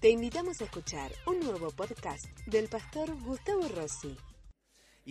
Te invitamos a escuchar un nuevo podcast del pastor Gustavo Rossi.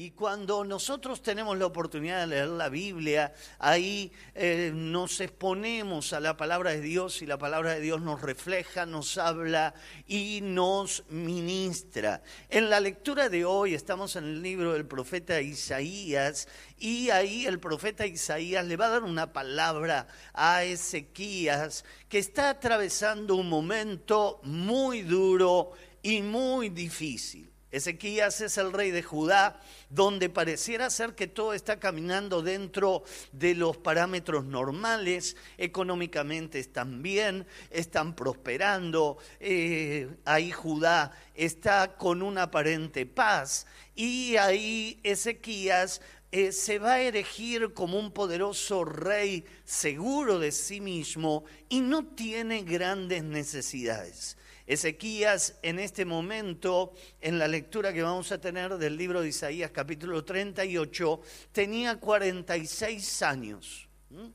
Y cuando nosotros tenemos la oportunidad de leer la Biblia, ahí eh, nos exponemos a la palabra de Dios y la palabra de Dios nos refleja, nos habla y nos ministra. En la lectura de hoy estamos en el libro del profeta Isaías y ahí el profeta Isaías le va a dar una palabra a Ezequías que está atravesando un momento muy duro y muy difícil. Ezequías es el rey de Judá, donde pareciera ser que todo está caminando dentro de los parámetros normales, económicamente están bien, están prosperando, eh, ahí Judá está con una aparente paz y ahí Ezequías eh, se va a erigir como un poderoso rey seguro de sí mismo y no tiene grandes necesidades. Ezequías en este momento, en la lectura que vamos a tener del libro de Isaías capítulo 38, tenía 46 años. ¿Mm?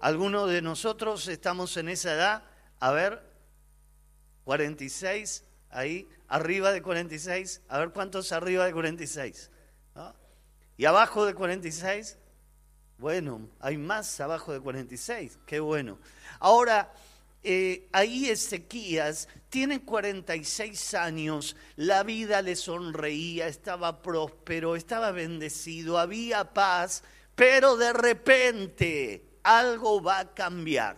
¿Algunos de nosotros estamos en esa edad? A ver, 46, ahí, arriba de 46, a ver cuántos arriba de 46. ¿Y abajo de 46? Bueno, hay más abajo de 46, qué bueno. Ahora, eh, ahí Ezequías tiene 46 años, la vida le sonreía, estaba próspero, estaba bendecido, había paz, pero de repente algo va a cambiar.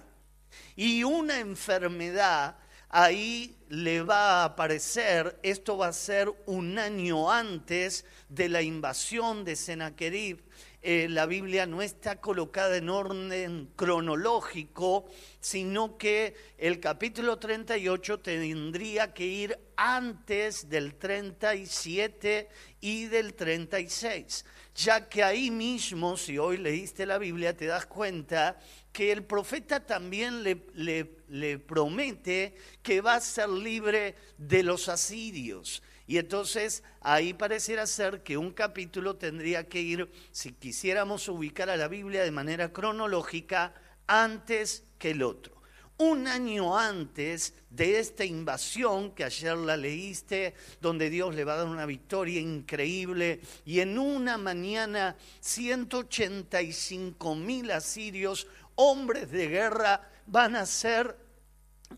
Y una enfermedad ahí le va a aparecer, esto va a ser un año antes de la invasión de Sennacherib, eh, la Biblia no está colocada en orden cronológico, sino que el capítulo 38 tendría que ir antes del 37 y del 36, ya que ahí mismo, si hoy leíste la Biblia, te das cuenta que el profeta también le, le promete que va a ser libre de los asirios. Y entonces ahí pareciera ser que un capítulo tendría que ir, si quisiéramos ubicar a la Biblia de manera cronológica, antes que el otro. Un año antes de esta invasión que ayer la leíste, donde Dios le va a dar una victoria increíble, y en una mañana 185 mil asirios, hombres de guerra, van a ser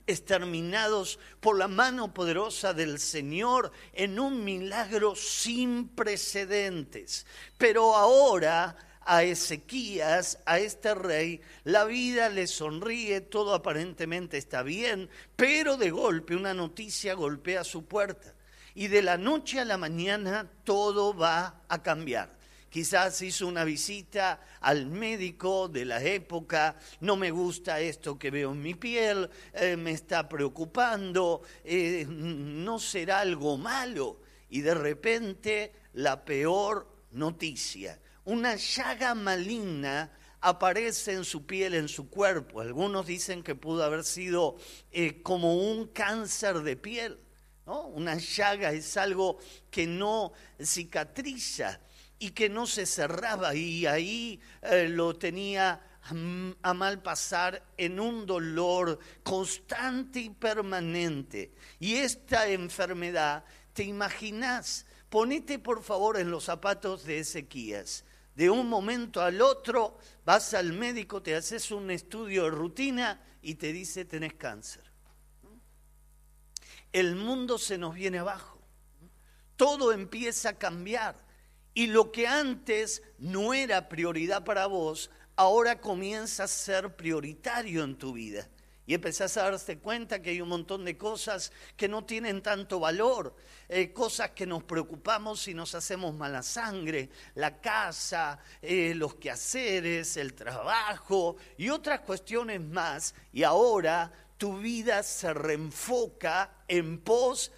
exterminados por la mano poderosa del Señor en un milagro sin precedentes. Pero ahora a Ezequías, a este rey, la vida le sonríe, todo aparentemente está bien, pero de golpe una noticia golpea su puerta y de la noche a la mañana todo va a cambiar quizás hizo una visita al médico de la época, no me gusta esto que veo en mi piel, eh, me está preocupando, eh, no será algo malo. Y de repente la peor noticia, una llaga maligna aparece en su piel, en su cuerpo. Algunos dicen que pudo haber sido eh, como un cáncer de piel. ¿no? Una llaga es algo que no cicatriza y que no se cerraba y ahí eh, lo tenía a mal pasar en un dolor constante y permanente. Y esta enfermedad, ¿te imaginas? Ponete por favor en los zapatos de Ezequías. De un momento al otro vas al médico, te haces un estudio de rutina y te dice tenés cáncer. El mundo se nos viene abajo. Todo empieza a cambiar y lo que antes no era prioridad para vos, ahora comienza a ser prioritario en tu vida. Y empezás a darte cuenta que hay un montón de cosas que no tienen tanto valor, eh, cosas que nos preocupamos y nos hacemos mala sangre, la casa, eh, los quehaceres, el trabajo y otras cuestiones más. Y ahora tu vida se reenfoca en pos de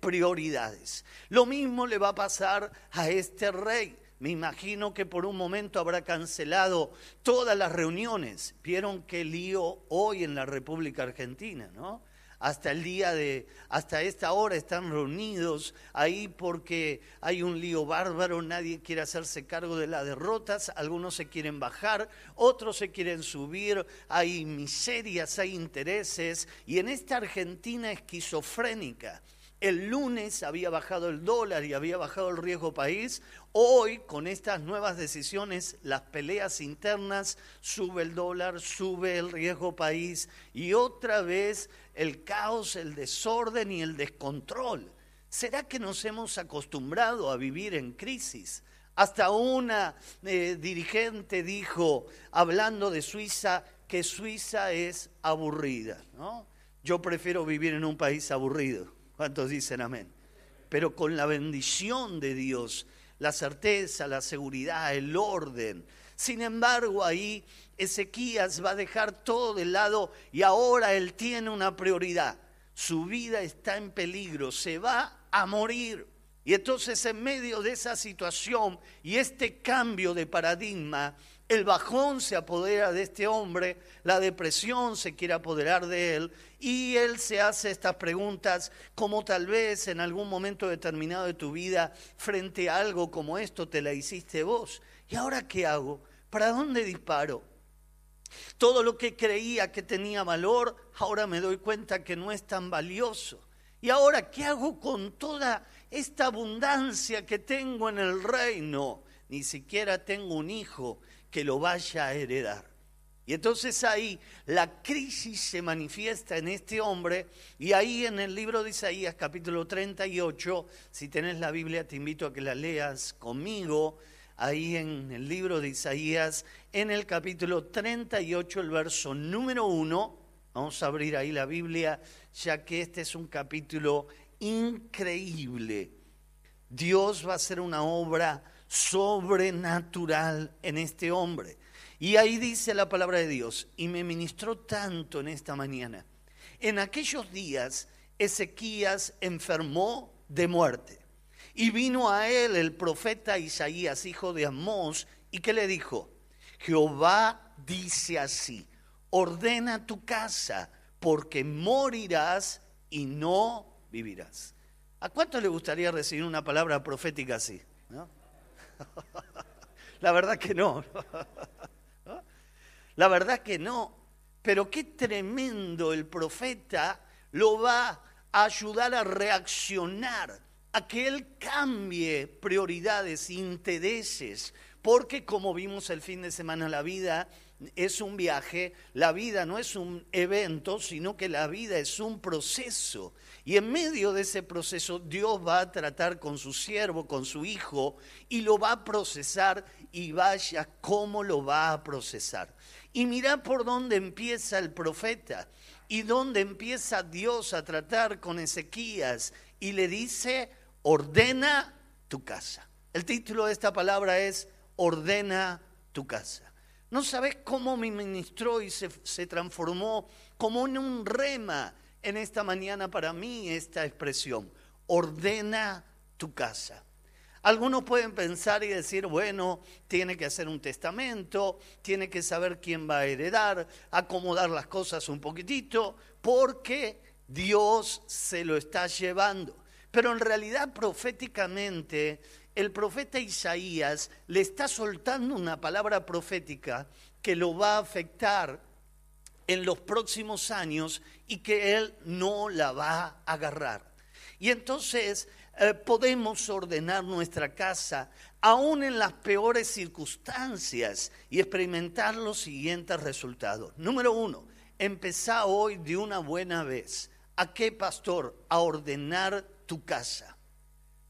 prioridades. Lo mismo le va a pasar a este rey. Me imagino que por un momento habrá cancelado todas las reuniones. Vieron qué lío hoy en la República Argentina, ¿no? Hasta el día de, hasta esta hora están reunidos ahí porque hay un lío bárbaro, nadie quiere hacerse cargo de las derrotas, algunos se quieren bajar, otros se quieren subir, hay miserias, hay intereses, y en esta Argentina esquizofrénica, el lunes había bajado el dólar y había bajado el riesgo país. Hoy, con estas nuevas decisiones, las peleas internas, sube el dólar, sube el riesgo país y otra vez el caos, el desorden y el descontrol. ¿Será que nos hemos acostumbrado a vivir en crisis? Hasta una eh, dirigente dijo, hablando de Suiza, que Suiza es aburrida. ¿no? Yo prefiero vivir en un país aburrido. ¿Cuántos dicen amén? Pero con la bendición de Dios, la certeza, la seguridad, el orden. Sin embargo, ahí Ezequías va a dejar todo de lado y ahora él tiene una prioridad. Su vida está en peligro, se va a morir. Y entonces en medio de esa situación y este cambio de paradigma, el bajón se apodera de este hombre, la depresión se quiere apoderar de él y él se hace estas preguntas como tal vez en algún momento determinado de tu vida frente a algo como esto te la hiciste vos. ¿Y ahora qué hago? ¿Para dónde disparo? Todo lo que creía que tenía valor, ahora me doy cuenta que no es tan valioso. ¿Y ahora qué hago con toda esta abundancia que tengo en el reino? Ni siquiera tengo un hijo que lo vaya a heredar. Y entonces ahí la crisis se manifiesta en este hombre y ahí en el libro de Isaías capítulo 38, si tenés la Biblia te invito a que la leas conmigo, ahí en el libro de Isaías, en el capítulo 38, el verso número 1. Vamos a abrir ahí la Biblia, ya que este es un capítulo increíble. Dios va a hacer una obra sobrenatural en este hombre. Y ahí dice la palabra de Dios, y me ministró tanto en esta mañana. En aquellos días Ezequías enfermó de muerte y vino a él el profeta Isaías, hijo de Amós, y que le dijo, Jehová dice así, ordena tu casa, porque morirás y no vivirás. ¿A cuánto le gustaría recibir una palabra profética así? La verdad que no. La verdad que no. Pero qué tremendo el profeta lo va a ayudar a reaccionar a que Él cambie prioridades, intereses, porque como vimos el fin de semana, la vida es un viaje, la vida no es un evento, sino que la vida es un proceso. Y en medio de ese proceso Dios va a tratar con su siervo, con su hijo, y lo va a procesar y vaya cómo lo va a procesar. Y mira por dónde empieza el profeta y dónde empieza Dios a tratar con Ezequías y le dice, ordena tu casa. El título de esta palabra es ordena tu casa. No sabes cómo me ministró y se, se, transformó como en un rema en esta mañana para mí esta expresión. Ordena tu casa. Algunos pueden pensar y decir, bueno, tiene que hacer un testamento, tiene que saber quién va a heredar, acomodar las cosas un poquitito, porque Dios se lo está llevando. Pero en realidad proféticamente el profeta Isaías le está soltando una palabra profética que lo va a afectar en los próximos años y que él no la va a agarrar. Y entonces eh, podemos ordenar nuestra casa aún en las peores circunstancias y experimentar los siguientes resultados. Número uno, empezá hoy de una buena vez. ¿A qué pastor? A ordenar tu casa.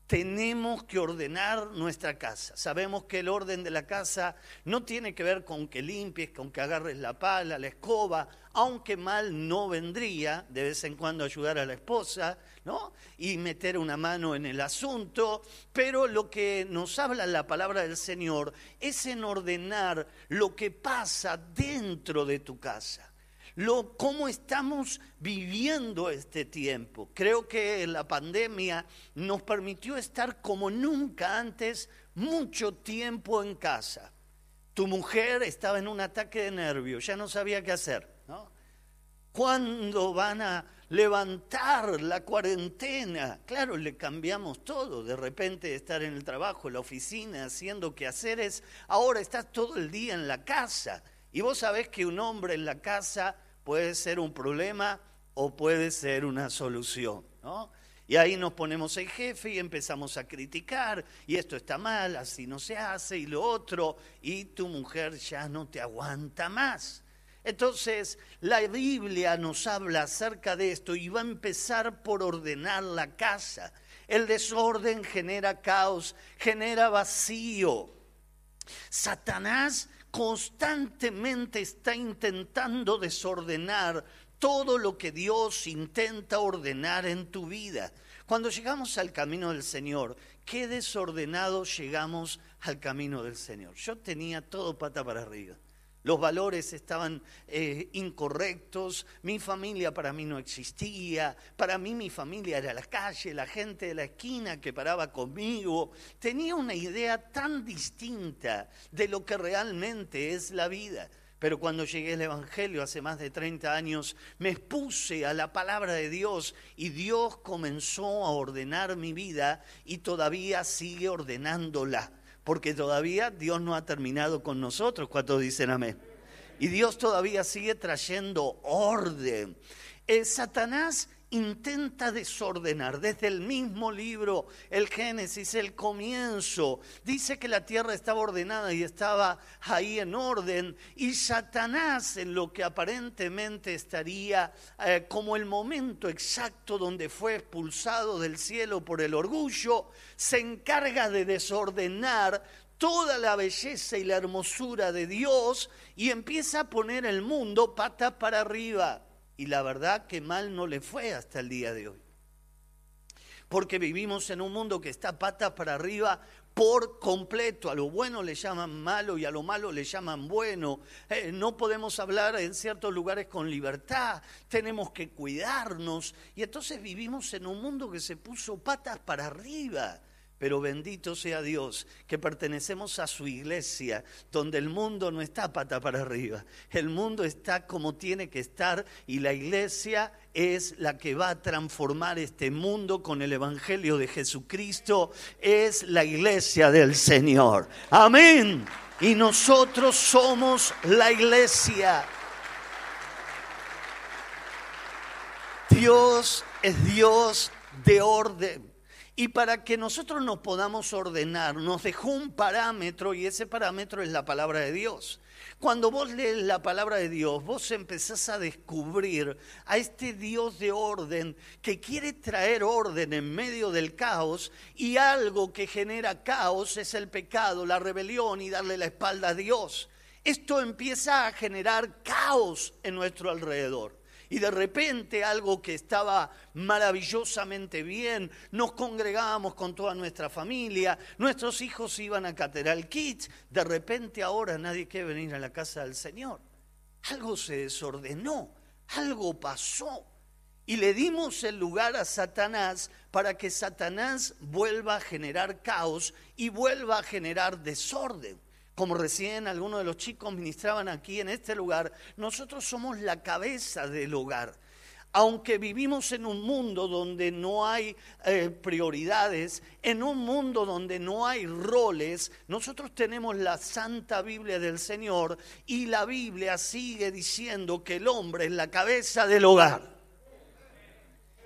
Tenemos que ordenar nuestra casa. Sabemos que el orden de la casa no tiene que ver con que limpies, con que agarres la pala, la escoba, aunque mal no vendría de vez en cuando ayudar a la esposa, ¿no? Y meter una mano en el asunto, pero lo que nos habla la palabra del Señor es en ordenar lo que pasa dentro de tu casa lo, cómo estamos viviendo este tiempo. Creo que la pandemia nos permitió estar como nunca antes mucho tiempo en casa. Tu mujer estaba en un ataque de nervios, ya no sabía qué hacer. ¿no? ¿Cuándo van a, levantar la cuarentena. Claro, le cambiamos todo. De repente estar en el trabajo, en la oficina, haciendo quehaceres. Ahora estás todo el día en la casa. Y vos sabés que un hombre en la casa puede ser un problema o puede ser una solución, ¿no? Y ahí nos ponemos el jefe y empezamos a criticar, y esto está mal, así no se hace, y lo otro, y tu mujer ya no te aguanta más. Entonces, la Biblia nos habla acerca de esto y va a empezar por ordenar la casa. El desorden genera caos, genera vacío. Satanás constantemente está intentando desordenar todo lo que Dios intenta ordenar en tu vida. Cuando llegamos al camino del Señor, qué desordenado llegamos al camino del Señor. Yo tenía todo pata para arriba. Los valores estaban eh, incorrectos, mi familia para mí no existía, para mí mi familia era la calle, la gente de la esquina que paraba conmigo. Tenía una idea tan distinta de lo que realmente es la vida. Pero cuando llegué al Evangelio hace más de 30 años, me expuse a la palabra de Dios y Dios comenzó a ordenar mi vida y todavía sigue ordenándola, porque todavía Dios no ha terminado con nosotros, cuando dicen amén. Y Dios todavía sigue trayendo orden. El Satanás intenta desordenar. Desde el mismo libro, el Génesis, el comienzo, dice que la tierra estaba ordenada y estaba ahí en orden. Y Satanás, en lo que aparentemente estaría eh, como el momento exacto donde fue expulsado del cielo por el orgullo, se encarga de desordenar toda la belleza y la hermosura de Dios y empieza a poner el mundo pata para arriba. Y la verdad que mal no le fue hasta el día de hoy. Porque vivimos en un mundo que está patas para arriba por completo. A lo bueno le llaman malo y a lo malo le llaman bueno. Eh, no podemos hablar en ciertos lugares con libertad. Tenemos que cuidarnos. Y entonces vivimos en un mundo que se puso patas para arriba. Pero bendito sea Dios que pertenecemos a su iglesia, donde el mundo no está pata para arriba, el mundo está como tiene que estar y la iglesia es la que va a transformar este mundo con el Evangelio de Jesucristo, es la iglesia del Señor. Amén. Y nosotros somos la iglesia. Dios es Dios de orden. Y para que nosotros nos podamos ordenar, nos dejó un parámetro y ese parámetro es la palabra de Dios. Cuando vos lees la palabra de Dios, vos empezás a descubrir a este Dios de orden que quiere traer orden en medio del caos y algo que genera caos es el pecado, la rebelión y darle la espalda a Dios. Esto empieza a generar caos en nuestro alrededor y de repente algo que estaba maravillosamente bien, nos congregábamos con toda nuestra familia, nuestros hijos iban a Catedral Kids, de repente ahora nadie quiere venir a la casa del Señor. Algo se desordenó, algo pasó. Y le dimos el lugar a Satanás para que Satanás vuelva a generar caos y vuelva a generar desorden como recién algunos de los chicos ministraban aquí en este lugar, nosotros somos la cabeza del hogar. Aunque vivimos en un mundo donde no hay eh, prioridades, en un mundo donde no hay roles, nosotros tenemos la Santa Biblia del Señor y la Biblia sigue diciendo que el hombre es la cabeza del hogar.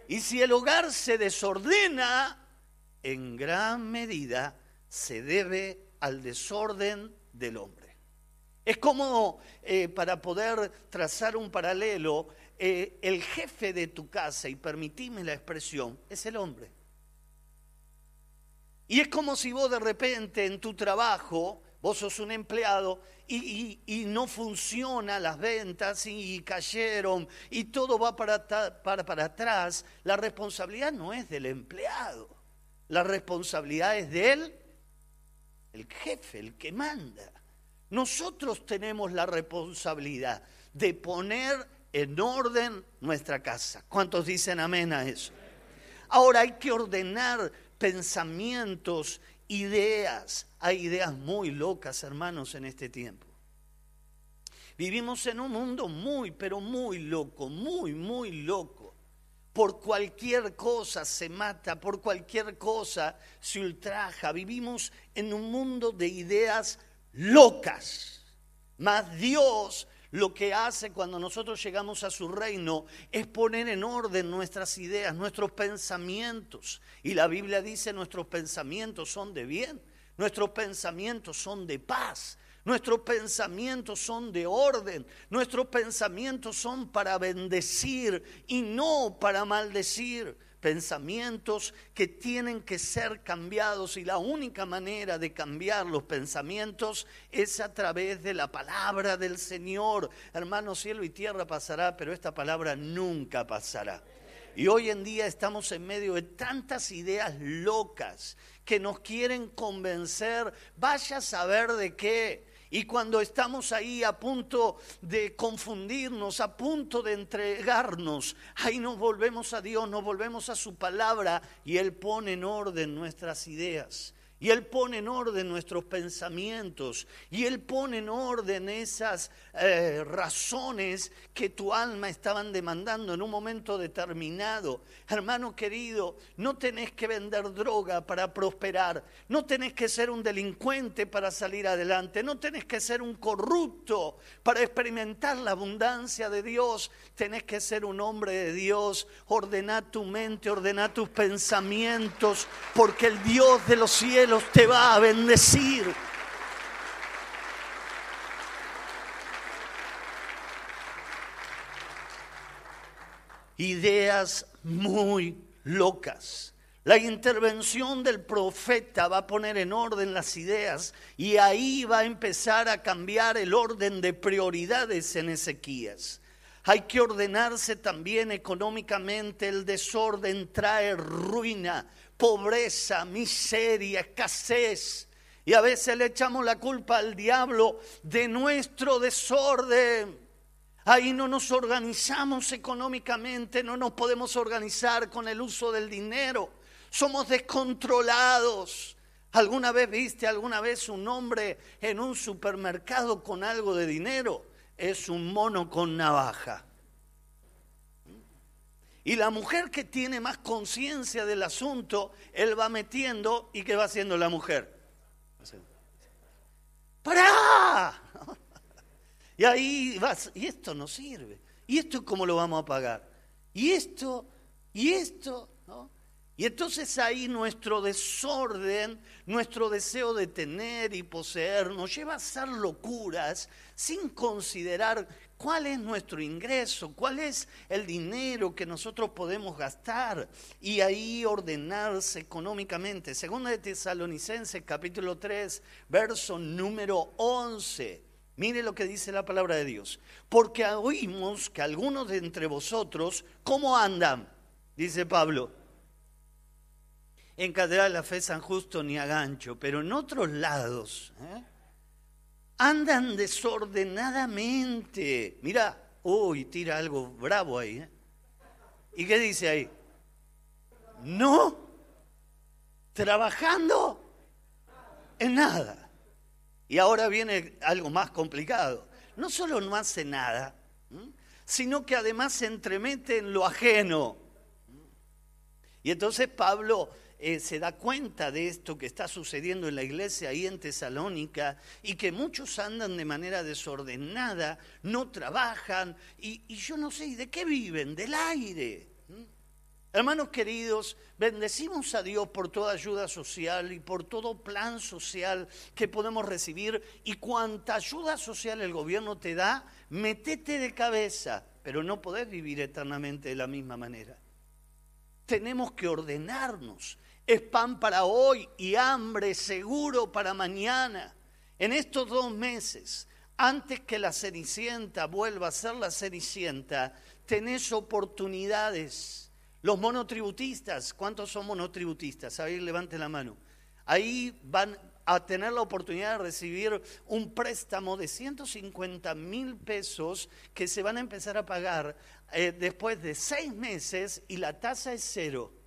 Y si el hogar se desordena, en gran medida se debe al desorden del hombre. Es como, eh, para poder trazar un paralelo, eh, el jefe de tu casa, y permitime la expresión, es el hombre. Y es como si vos de repente en tu trabajo, vos sos un empleado y, no funciona las ventas y cayeron y todo va para, para, para atrás, la responsabilidad no es del empleado, la responsabilidad es de él el jefe, el que manda. Nosotros tenemos la responsabilidad de poner en orden nuestra casa. ¿Cuántos dicen amén a eso? Ahora hay que ordenar pensamientos, ideas. Hay ideas muy locas, hermanos, en este tiempo. Vivimos en un mundo muy, pero muy loco, muy, muy loco. Por cualquier cosa se mata, por cualquier cosa se ultraja. Vivimos en un mundo de ideas locas. Mas Dios lo que hace cuando nosotros llegamos a su reino es poner en orden nuestras ideas, nuestros pensamientos. Y la Biblia dice nuestros pensamientos son de bien, nuestros pensamientos son de paz, nuestros pensamientos son de orden, nuestros pensamientos son para bendecir y no para maldecir pensamientos que tienen que ser cambiados y la única manera de cambiar los pensamientos es a través de la palabra del Señor. Hermano, cielo y tierra pasará, pero esta palabra nunca pasará. Y hoy en día estamos en medio de tantas ideas locas que nos quieren convencer, vaya a saber de qué, y cuando estamos ahí a punto de confundirnos, a punto de entregarnos, ahí nos volvemos a Dios, nos volvemos a su palabra y Él pone en orden nuestras ideas. Y Él pone en orden nuestros pensamientos. Y Él pone en orden esas eh, razones que tu alma estaban demandando en un momento determinado. Hermano querido, no tenés que vender droga para prosperar. No tenés que ser un delincuente para salir adelante. No tenés que ser un corrupto para experimentar la abundancia de Dios. Tenés que ser un hombre de Dios. Ordena tu mente, ordena tus pensamientos. Porque el Dios de los cielos te va a bendecir. Ideas muy locas. La intervención del profeta va a poner en orden las ideas y ahí va a empezar a cambiar el orden de prioridades en Ezequías. Hay que ordenarse también económicamente, el desorden trae ruina, pobreza, miseria, escasez. Y a veces le echamos la culpa al diablo de nuestro desorden. Ahí no nos organizamos económicamente, no nos podemos organizar con el uso del dinero. Somos descontrolados. ¿Alguna vez viste alguna vez un hombre en un supermercado con algo de dinero? Es un mono con navaja. Y la mujer que tiene más conciencia del asunto, él va metiendo y ¿qué va haciendo la mujer? ¡Para! Y ahí vas, y esto no sirve. ¿Y esto cómo lo vamos a pagar? Y esto, y esto, ¿no? Y entonces ahí nuestro desorden, nuestro deseo de tener y poseer nos lleva a hacer locuras sin considerar cuál es nuestro ingreso, cuál es el dinero que nosotros podemos gastar y ahí ordenarse económicamente. Segunda de Tesalonicenses capítulo 3, verso número 11. Mire lo que dice la palabra de Dios. Porque oímos que algunos de entre vosotros, ¿cómo andan? Dice Pablo. En Catedral la Fe San Justo ni a gancho, pero en otros lados. ¿eh? Andan desordenadamente. Mira, uy, tira algo bravo ahí. ¿eh? ¿Y qué dice ahí? No, trabajando en nada. Y ahora viene algo más complicado. No solo no hace nada, sino que además se entremete en lo ajeno. Y entonces Pablo eh, se da cuenta de esto que está sucediendo en la iglesia ahí en Tesalónica y que muchos andan de manera desordenada, no trabajan y, yo no sé, ¿de qué viven? Del aire. Hermanos queridos, bendecimos a Dios por toda ayuda social y por todo plan social que podemos recibir y cuanta ayuda social el gobierno te da, metete de cabeza, pero no podés vivir eternamente de la misma manera. Tenemos que ordenarnos es pan para hoy y hambre seguro para mañana. En estos dos meses, antes que la Cenicienta vuelva a ser la Cenicienta, tenés oportunidades. Los monotributistas, ¿cuántos son monotributistas? A ver, levante la mano. Ahí van a tener la oportunidad de recibir un préstamo de 150 mil pesos que se van a empezar a pagar eh, después de seis meses y la tasa es cero.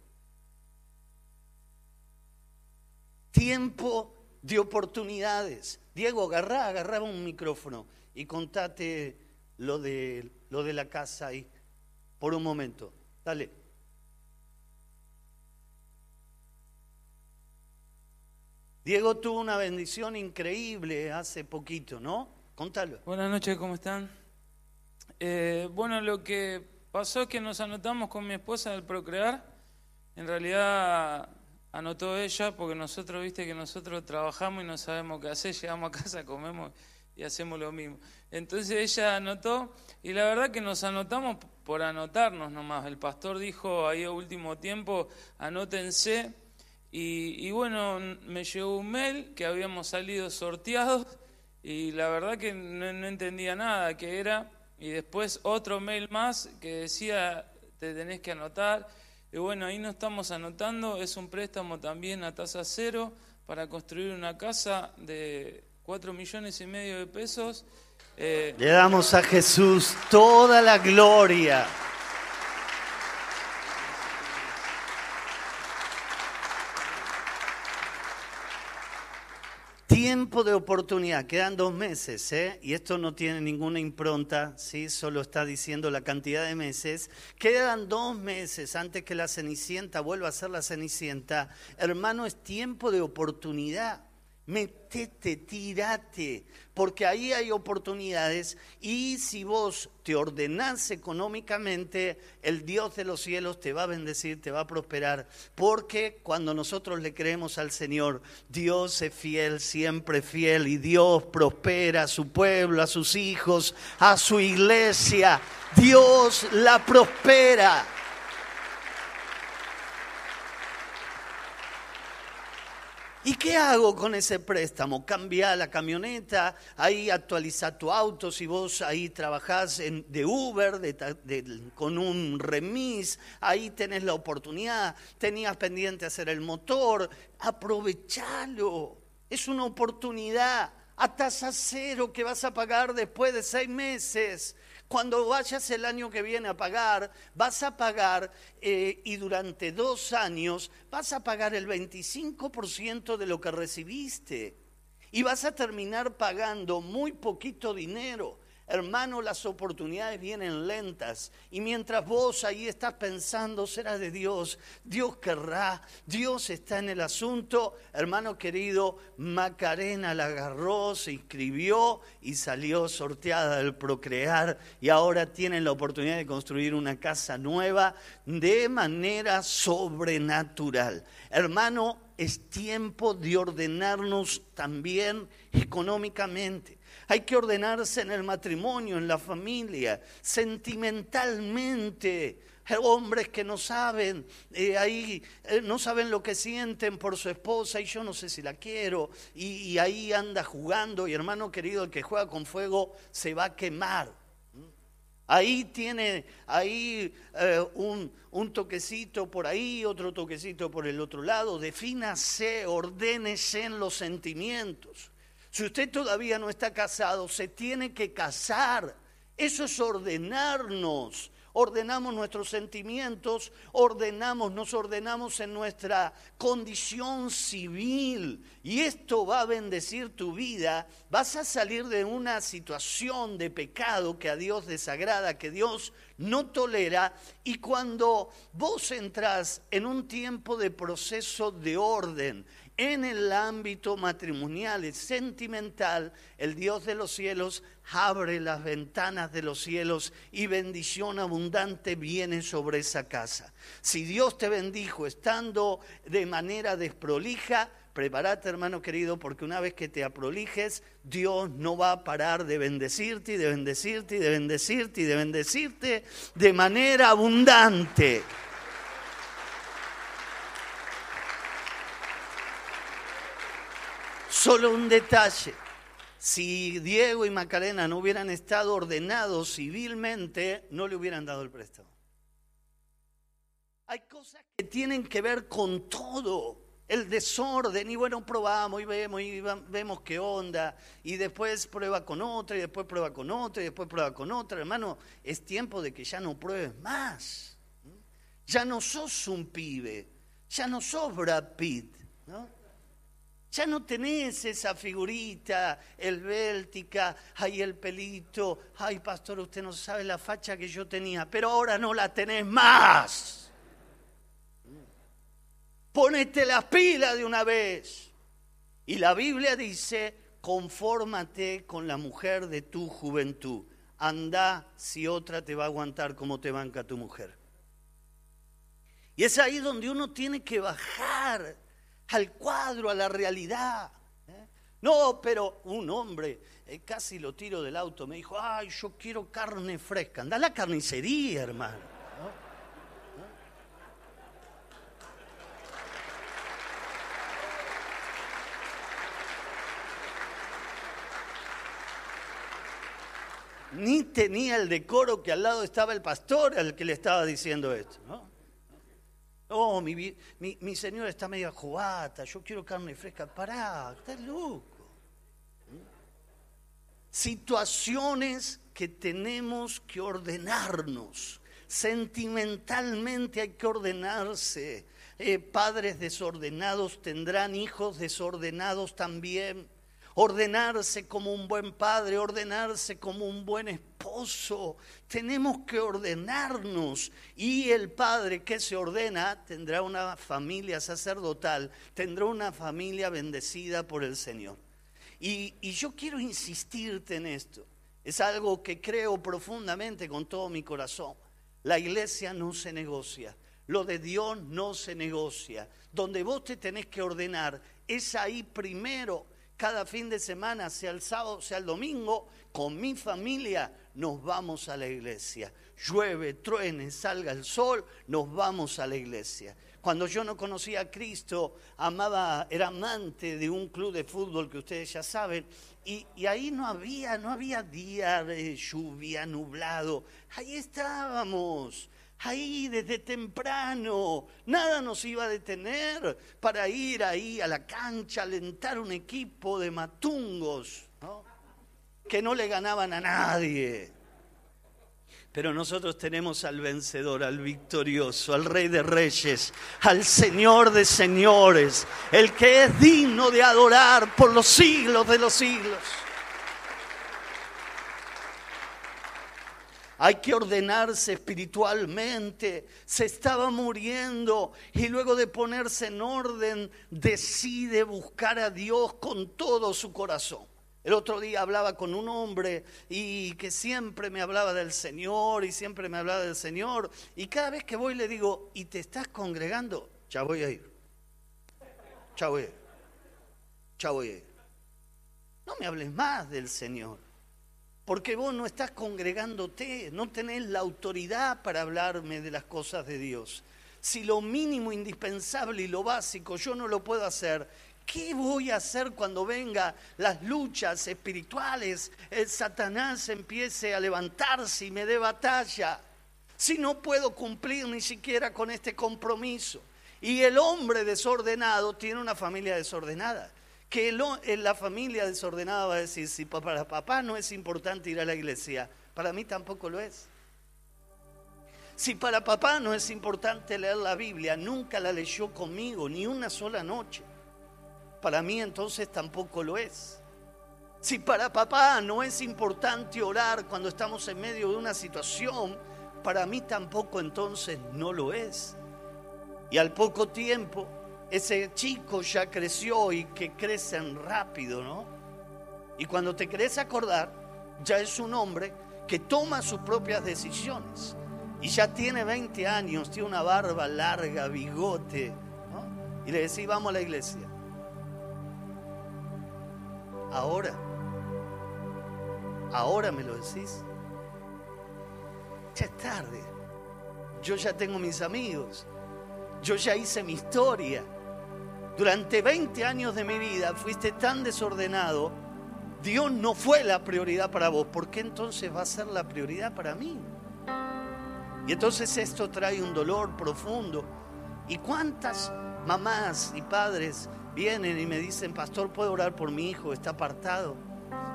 tiempo de oportunidades. Diego, agarrá, agarraba un micrófono y contate lo de, lo de la casa ahí por un momento. Dale. Diego tuvo una bendición increíble hace poquito, ¿no? Contalo. Buenas noches, ¿cómo están? Eh, bueno, lo que pasó es que nos anotamos con mi esposa del Procrear. En realidad anotó ella porque nosotros, viste que nosotros trabajamos y no sabemos qué hacer, llegamos a casa, comemos y hacemos lo mismo. Entonces ella anotó y la verdad que nos anotamos por anotarnos nomás. El pastor dijo ahí a último tiempo, anótense. Y, bueno, me llegó un mail que habíamos salido sorteados y la verdad que no, no entendía nada qué era. Y después otro mail más que decía, te tenés que anotar. Y bueno, ahí nos estamos anotando, es un préstamo también a tasa cero para construir una casa de 4 millones y medio de pesos. Eh, Le damos a Jesús toda la gloria. Tiempo de oportunidad, quedan dos meses, ¿eh? y esto no tiene ninguna impronta, ¿sí? solo está diciendo la cantidad de meses. Quedan dos meses antes que la Cenicienta vuelva a ser la Cenicienta. Hermano, es tiempo de oportunidad. Metete, tirate, porque ahí hay oportunidades y si vos te ordenás económicamente, el Dios de los cielos te va a bendecir, te va a prosperar, porque cuando nosotros le creemos al Señor, Dios es fiel, siempre fiel, y Dios prospera a su pueblo, a sus hijos, a su iglesia, Dios la prospera. ¿Y qué hago con ese préstamo? Cambia la camioneta, ahí actualiza tu auto, si vos ahí trabajás en, de Uber con un remis, ahí tenés la oportunidad, tenías pendiente hacer el motor, aprovechalo, es una oportunidad a tasa cero que vas a pagar después de seis meses. Cuando vayas el año que viene a pagar, vas a pagar eh, y durante dos años vas a pagar el 25% de lo que recibiste. Y vas a terminar pagando muy poquito dinero. Hermano, las oportunidades vienen lentas y mientras vos ahí estás pensando, será de Dios, Dios querrá, Dios está en el asunto. Hermano querido, Macarena la agarró, se inscribió y salió sorteada del procrear y ahora tienen la oportunidad de construir una casa nueva de manera sobrenatural. Hermano, es tiempo de ordenarnos también económicamente. Hay que ordenarse en el matrimonio, en la familia, sentimentalmente. Hombres que no saben, eh, ahí eh, no saben lo que sienten por su esposa y yo no sé si la quiero. Y, ahí anda jugando y hermano querido, el que juega con fuego se va a quemar. Ahí tiene ahí eh, un, un, toquecito por ahí, otro toquecito por el otro lado. Defínase, ordénese en los sentimientos. Si usted todavía no está casado, se tiene que casar. Eso es ordenarnos. Ordenamos nuestros sentimientos, ordenamos, nos ordenamos en nuestra condición civil. Y esto va a bendecir tu vida. Vas a salir de una situación de pecado que a Dios desagrada, que Dios no tolera. Y cuando vos entras en un tiempo de proceso de orden, en el ámbito matrimonial y sentimental, el Dios de los cielos abre las ventanas de los cielos y bendición abundante viene sobre esa casa. Si Dios te bendijo estando de manera desprolija, prepárate hermano querido, porque una vez que te aprolijes, Dios no va a parar de bendecirte y de bendecirte y de bendecirte y de bendecirte de manera abundante. Solo un detalle. Si Diego y Macarena no hubieran estado ordenados civilmente, no le hubieran dado el préstamo. Hay cosas que tienen que ver con todo. El desorden, y bueno, probamos y vemos y vemos qué onda, y después prueba con otra, y después prueba con otra, y después prueba con otra. Hermano, es tiempo de que ya no pruebes más. Ya no sos un pibe, ya no sos Brad ¿no? Ya no tenés esa figurita, el béltica, ay el pelito, ay pastor, usted no sabe la facha que yo tenía, pero ahora no la tenés más. Ponete las pilas de una vez. Y la Biblia dice, confórmate con la mujer de tu juventud. Anda si otra te va a aguantar como te banca tu mujer. Y es ahí donde uno tiene que bajar al cuadro, a la realidad. ¿eh? No, pero un hombre, eh, casi lo tiro del auto, me dijo, ay, yo quiero carne fresca. Anda a la carnicería, hermano. ni tenía el decoro que al lado estaba el pastor al que le estaba diciendo esto. ¿no? Oh, mi, mi, mi señora está media jugata, yo quiero carne fresca. Pará, estás loco. Situaciones que tenemos que ordenarnos. Sentimentalmente hay que ordenarse. Eh, padres desordenados tendrán hijos desordenados también ordenarse como un buen padre, ordenarse como un buen esposo. Tenemos que ordenarnos y el padre que se ordena tendrá una familia sacerdotal, tendrá una familia bendecida por el Señor. Y, y yo quiero insistirte en esto. Es algo que creo profundamente con todo mi corazón. La iglesia no se negocia. Lo de Dios no se negocia. Donde vos te tenés que ordenar es ahí primero cada fin de semana, sea el sábado, sea el domingo, con mi familia nos vamos a la iglesia. Llueve, truene, salga el sol, nos vamos a la iglesia. Cuando yo no conocía a Cristo, amaba, era amante de un club de fútbol que ustedes ya saben, y, ahí no había, no había día de lluvia, nublado. Ahí estábamos ahí desde temprano. Nada nos iba a detener para ir ahí a la cancha, alentar un equipo de matungos, que no le ganaban a nadie. Pero nosotros tenemos al vencedor, al victorioso, al rey de reyes, al señor de señores, el que es digno de adorar por los siglos de los siglos. Hay que ordenarse espiritualmente. Se estaba muriendo y luego de ponerse en orden decide buscar a Dios con todo su corazón. El otro día hablaba con un hombre y que siempre me hablaba del Señor y siempre me hablaba del Señor. Y cada vez que voy le digo, ¿y te estás congregando? Ya voy a ir. Ya voy a ir. Ya voy a ir. No me hables más del Señor porque vos no estás congregándote, no tenés la autoridad para hablarme de las cosas de Dios. Si lo mínimo indispensable y lo básico yo no lo puedo hacer, ¿qué voy a hacer cuando venga las luchas espirituales, el Satanás empiece a levantarse y me dé batalla? Si no puedo cumplir ni siquiera con este compromiso. Y el hombre desordenado tiene una familia desordenada que en la familia desordenada va a decir, si para papá no es importante ir a la iglesia, para mí tampoco lo es. Si para papá no es importante leer la Biblia, nunca la leyó conmigo, ni una sola noche. Para mí entonces tampoco lo es. Si para papá no es importante orar cuando estamos en medio de una situación, para mí tampoco entonces no lo es. Y al poco tiempo ese chico ya creció y que crecen rápido, ¿no? Y cuando te querés acordar, ya es un hombre que toma sus propias decisiones. Y ya tiene 20 años, tiene una barba larga, bigote. ¿no? Y le decís, vamos a la iglesia. Ahora, ahora me lo decís. Ya es tarde. Yo ya tengo mis amigos. Yo ya hice mi historia. Durante 20 años de mi vida fuiste tan desordenado, Dios no fue la prioridad para vos. ¿Por qué entonces va a ser la prioridad para mí? Y entonces esto trae un dolor profundo. ¿Y cuántas mamás y padres vienen y me dicen, pastor, ¿puedo orar por mi hijo? Está apartado.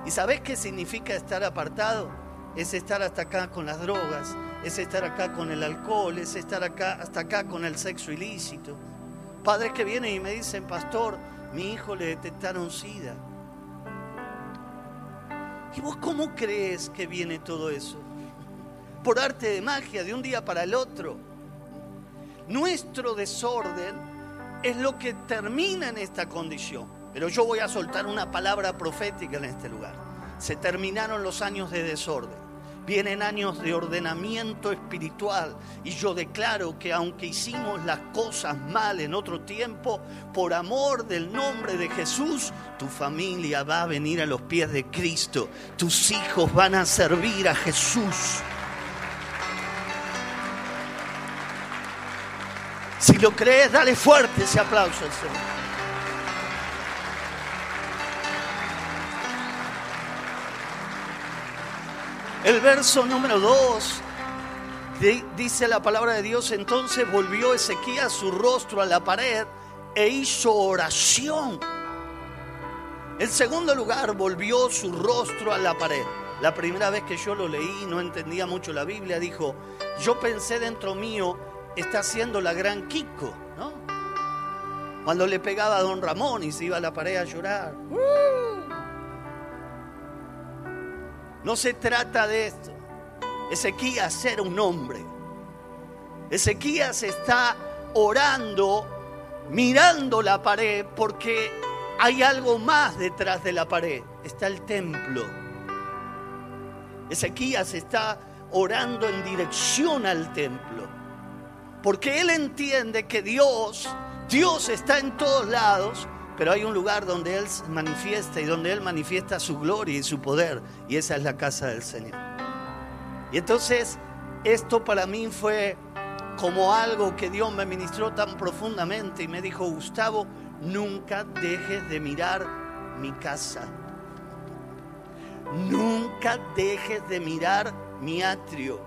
¿Y sabes qué significa estar apartado? Es estar hasta acá con las drogas, es estar acá con el alcohol, es estar acá hasta acá con el sexo ilícito Padres que vienen y me dicen, pastor, mi hijo le detectaron SIDA. ¿Y vos cómo crees que viene todo eso? Por arte de magia, de un día para el otro. Nuestro desorden es lo que termina en esta condición. Pero yo voy a soltar una palabra profética en este lugar. Se terminaron los años de desorden. Vienen años de ordenamiento espiritual y yo declaro que aunque hicimos las cosas mal en otro tiempo, por amor del nombre de Jesús, tu familia va a venir a los pies de Cristo. Tus hijos van a servir a Jesús. Si lo crees, dale fuerte ese aplauso al Señor. El verso número 2 dice la palabra de Dios, entonces volvió Ezequías su rostro a la pared e hizo oración. En segundo lugar, volvió su rostro a la pared. La primera vez que yo lo leí, no entendía mucho la Biblia, dijo, yo pensé dentro mío, está haciendo la gran Kiko, ¿no? Cuando le pegaba a don Ramón y se iba a la pared a llorar. No se trata de esto. Ezequías era un hombre. Ezequías está orando, mirando la pared, porque hay algo más detrás de la pared. Está el templo. Ezequías está orando en dirección al templo. Porque él entiende que Dios, Dios está en todos lados, pero hay un lugar donde Él manifiesta y donde Él manifiesta su gloria y su poder. Y esa es la casa del Señor. Y entonces esto para mí fue como algo que Dios me ministró tan profundamente y me dijo, Gustavo, nunca dejes de mirar mi casa. Nunca dejes de mirar mi atrio.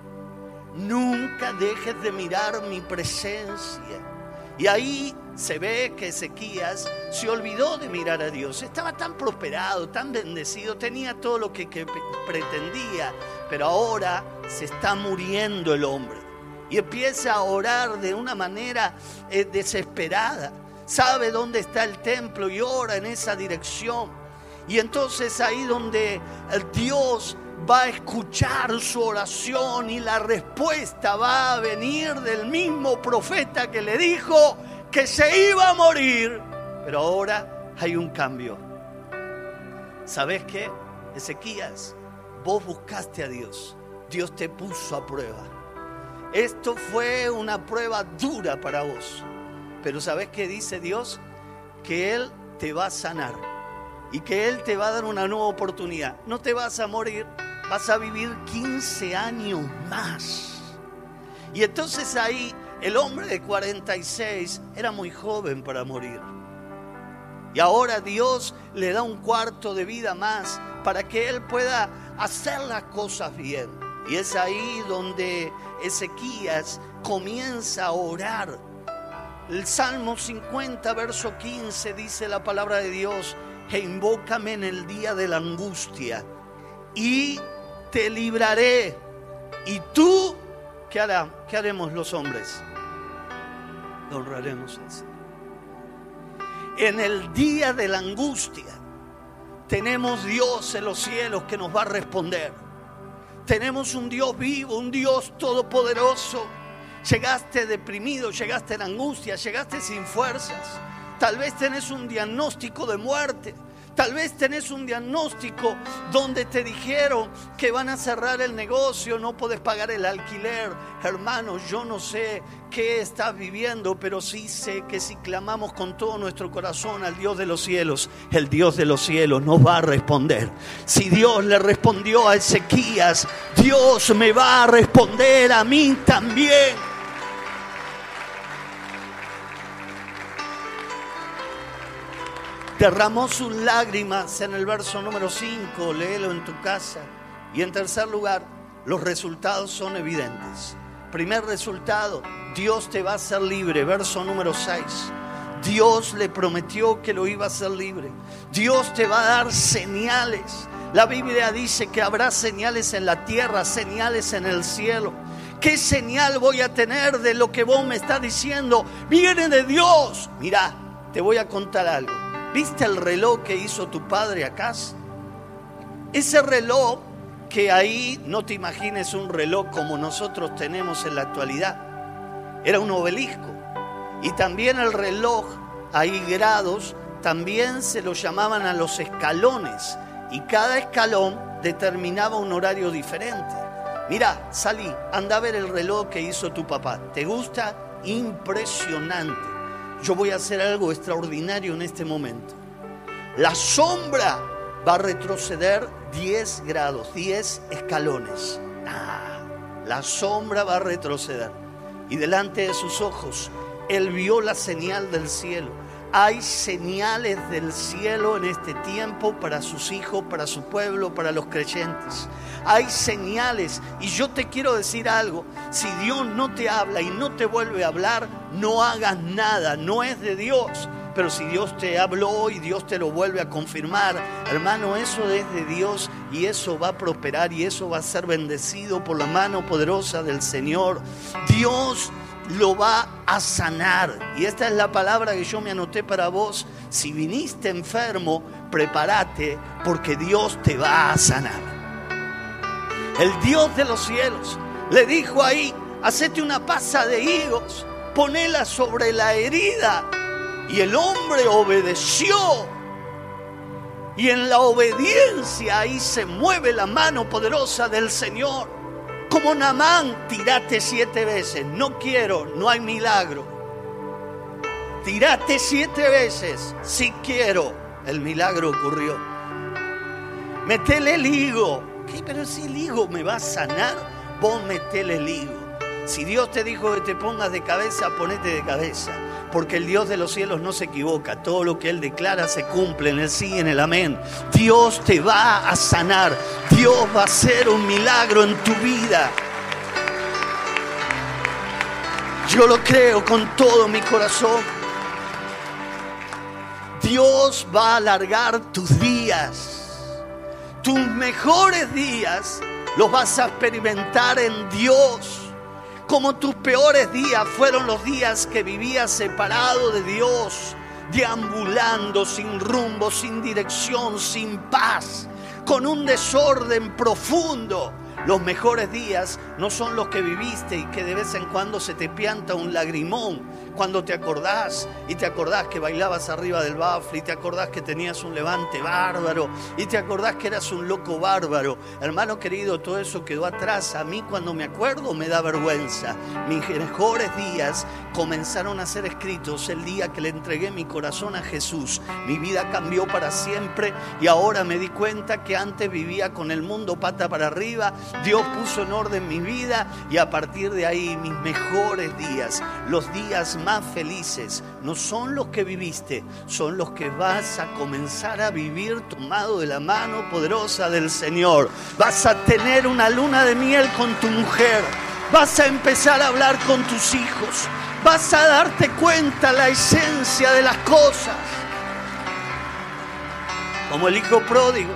Nunca dejes de mirar mi presencia. Y ahí se ve que Ezequías se olvidó de mirar a Dios. Estaba tan prosperado, tan bendecido, tenía todo lo que, pretendía, pero ahora se está muriendo el hombre. Y empieza a orar de una manera eh, desesperada. Sabe dónde está el templo y ora en esa dirección. Y entonces ahí donde Dios va a escuchar su oración y la respuesta va a venir del mismo profeta que le dijo, que se iba a morir, pero ahora hay un cambio. ¿Sabes qué? Ezequías, vos buscaste a Dios, Dios te puso a prueba. Esto fue una prueba dura para vos, pero ¿sabes qué dice Dios? Que Él te va a sanar y que Él te va a dar una nueva oportunidad. No te vas a morir, vas a vivir 15 años más. Y entonces ahí el hombre de 46 era muy joven para morir. Y ahora Dios le da un cuarto de vida más para que él pueda hacer las cosas bien. Y es ahí donde Ezequías comienza a orar. El Salmo 50, verso 15 dice la palabra de Dios, e invócame en el día de la angustia y te libraré. Y tú, ¿qué, hará, qué haremos los hombres? honraremos al Señor. En el día de la angustia tenemos Dios en los cielos que nos va a responder. Tenemos un Dios vivo, un Dios todopoderoso. Llegaste deprimido, llegaste en angustia, llegaste sin fuerzas. Tal vez tenés un diagnóstico de muerte. Tal vez tenés un diagnóstico donde te dijeron que van a cerrar el negocio, no puedes pagar el alquiler. Hermano, yo no sé qué estás viviendo, pero sí sé que si clamamos con todo nuestro corazón al Dios de los cielos, el Dios de los cielos nos va a responder. Si Dios le respondió a Ezequías, Dios me va a responder a mí también. Derramó sus lágrimas en el verso número 5, léelo en tu casa. Y en tercer lugar, los resultados son evidentes. Primer resultado, Dios te va a hacer libre, verso número 6. Dios le prometió que lo iba a hacer libre. Dios te va a dar señales. La Biblia dice que habrá señales en la tierra, señales en el cielo. ¿Qué señal voy a tener de lo que vos me estás diciendo? Viene de Dios. Mira, te voy a contar algo. ¿Viste el reloj que hizo tu padre acá? Ese reloj que ahí no te imagines un reloj como nosotros tenemos en la actualidad. Era un obelisco. Y también el reloj, hay grados también se lo llamaban a los escalones y cada escalón determinaba un horario diferente. Mira, salí, anda a ver el reloj que hizo tu papá. ¿Te gusta? Impresionante. Yo voy a hacer algo extraordinario en este momento. La sombra va a retroceder 10 grados, 10 escalones. Ah, la sombra va a retroceder. Y delante de sus ojos, él vio la señal del cielo hay señales del cielo en este tiempo para sus hijos, para su pueblo, para los creyentes. Hay señales. Y yo te quiero decir algo. Si Dios no te habla y no te vuelve a hablar, no hagas nada. No es de Dios. Pero si Dios te habló y Dios te lo vuelve a confirmar, hermano, eso es de Dios y eso va a prosperar y eso va a ser bendecido por la mano poderosa del Señor. Dios lo va a sanar. Y esta es la palabra que yo me anoté para vos. Si viniste enfermo, prepárate porque Dios te va a sanar. El Dios de los cielos le dijo ahí, hacete una pasa de higos, ponela sobre la herida. Y el hombre obedeció. Y en la obediencia ahí se mueve la mano poderosa del Señor. Como Namán, tirate siete veces. No quiero, no hay milagro. Tirate siete veces. Si quiero, el milagro ocurrió. Metele el higo. ¿Qué? Pero si el higo me va a sanar, vos metele el higo. Si Dios te dijo que te pongas de cabeza, ponete de cabeza porque el Dios de los cielos no se equivoca. Todo lo que Él declara se cumple en el sí y en el amén. Dios te va a sanar. Dios va a hacer un milagro en tu vida. Yo lo creo con todo mi corazón. Dios va a alargar tus días. Tus mejores días los vas a experimentar en Dios como tus peores días fueron los días que vivías separado de Dios, deambulando sin rumbo, sin dirección, sin paz, con un desorden profundo. Los mejores días no son los que viviste y que de vez en cuando se te pianta un lagrimón cuando te acordás y te acordás que bailabas arriba del bafle y te acordás que tenías un levante bárbaro y te acordás que eras un loco bárbaro. Hermano querido, todo eso quedó atrás. A mí cuando me acuerdo me da vergüenza. Mis mejores días comenzaron a ser escritos el día que le entregué mi corazón a Jesús. Mi vida cambió para siempre y ahora me di cuenta que antes vivía con el mundo pata para arriba. Dios puso en orden mi vida y a partir de ahí mis mejores días, los días más felices no son los que viviste, son los que vas a comenzar a vivir tomado de la mano poderosa del Señor. Vas a tener una luna de miel con tu mujer. Vas a empezar a hablar con tus hijos. Vas a darte cuenta la esencia de las cosas. Como el hijo pródigo.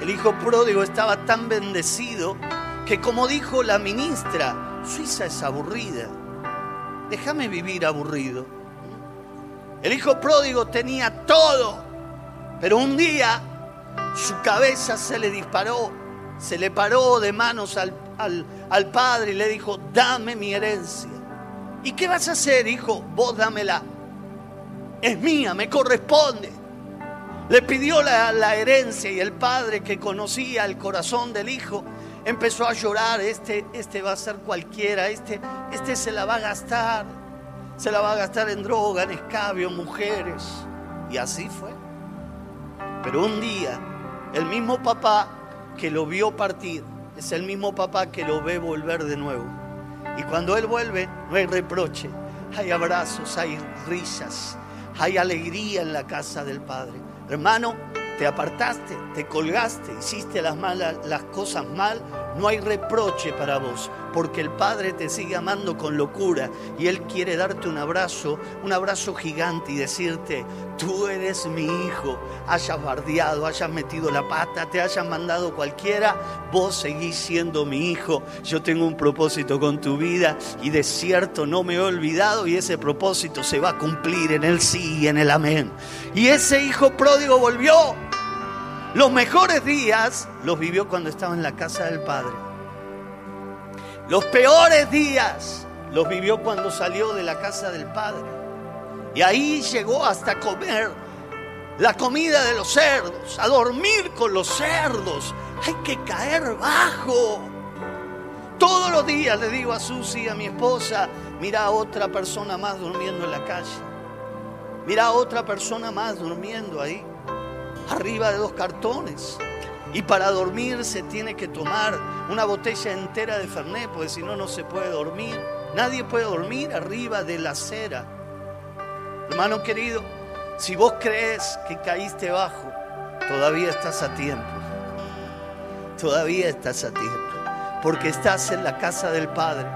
El hijo pródigo estaba tan bendecido que como dijo la ministra, Suiza es aburrida déjame vivir aburrido. El hijo pródigo tenía todo, pero un día su cabeza se le disparó, se le paró de manos al, al, padre y le dijo, dame mi herencia. ¿Y qué vas a hacer, hijo? Vos dámela. Es mía, me corresponde. Le pidió la, la, herencia y el padre que conocía el corazón del hijo empezó a llorar, este, este va a ser cualquiera, este, este se la va a gastar, se la va a gastar en droga, en escabio, mujeres. Y así fue. Pero un día, el mismo papá que lo vio partir, es el mismo papá que lo ve volver de nuevo. Y cuando él vuelve, no hay reproche, hay abrazos, hay risas, hay alegría en la casa del Padre. Hermano, te apartaste, te colgaste, hiciste las, malas, las cosas mal, no hay reproche para vos, porque el Padre te sigue amando con locura y Él quiere darte un abrazo, un abrazo gigante y decirte, tú eres mi hijo, hayas bardeado, hayas metido la pata, te hayas mandado cualquiera, vos seguís siendo mi hijo, yo tengo un propósito con tu vida y de cierto no me he olvidado y ese propósito se va a cumplir en el sí y en el amén. Y ese hijo pródigo volvió los mejores días los vivió cuando estaba en la casa del Padre. Los peores días los vivió cuando salió de la casa del Padre. Y ahí llegó hasta comer la comida de los cerdos, a dormir con los cerdos. Hay que caer bajo. Todos los días le digo a Susi, a mi esposa, mira a otra persona más durmiendo en la calle. Mira a otra persona más durmiendo ahí, arriba de dos cartones. Y para dormir se tiene que tomar una botella entera de Fernet, porque si no, no se puede dormir. Nadie puede dormir arriba de la acera. Hermano querido, si vos crees que caíste bajo, todavía estás a tiempo. Todavía estás a tiempo. Porque estás en la casa del Padre.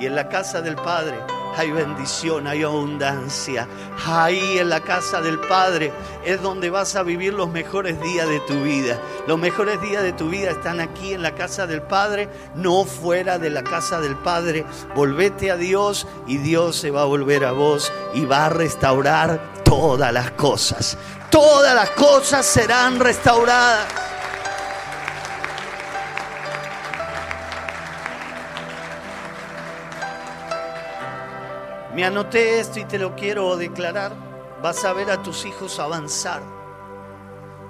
Y en la casa del Padre hay bendición, hay abundancia. Ahí en la casa del Padre es donde vas a vivir los mejores días de tu vida. Los mejores días de tu vida están aquí en la casa del Padre, no fuera de la casa del Padre. Volvete a Dios y Dios se va a volver a vos y va a restaurar todas las cosas. Todas las cosas serán restauradas. Me anoté esto y te lo quiero declarar. Vas a ver a tus hijos avanzar.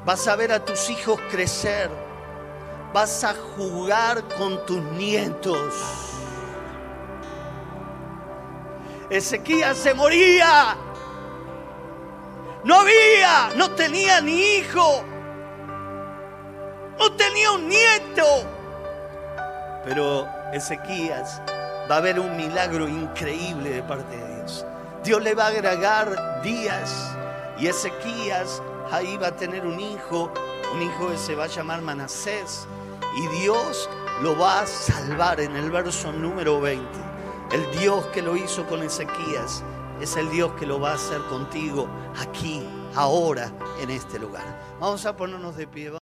Vas a ver a tus hijos crecer. Vas a jugar con tus nietos. Ezequías se moría. No había, no tenía ni hijo. No tenía un nieto. Pero Ezequías va a haber un milagro increíble de parte de Dios. Dios le va a agregar días y Ezequías ahí va a tener un hijo, un hijo que se va a llamar Manasés y Dios lo va a salvar en el verso número 20. El Dios que lo hizo con Ezequías es el Dios que lo va a hacer contigo aquí, ahora, en este lugar. Vamos a ponernos de pie.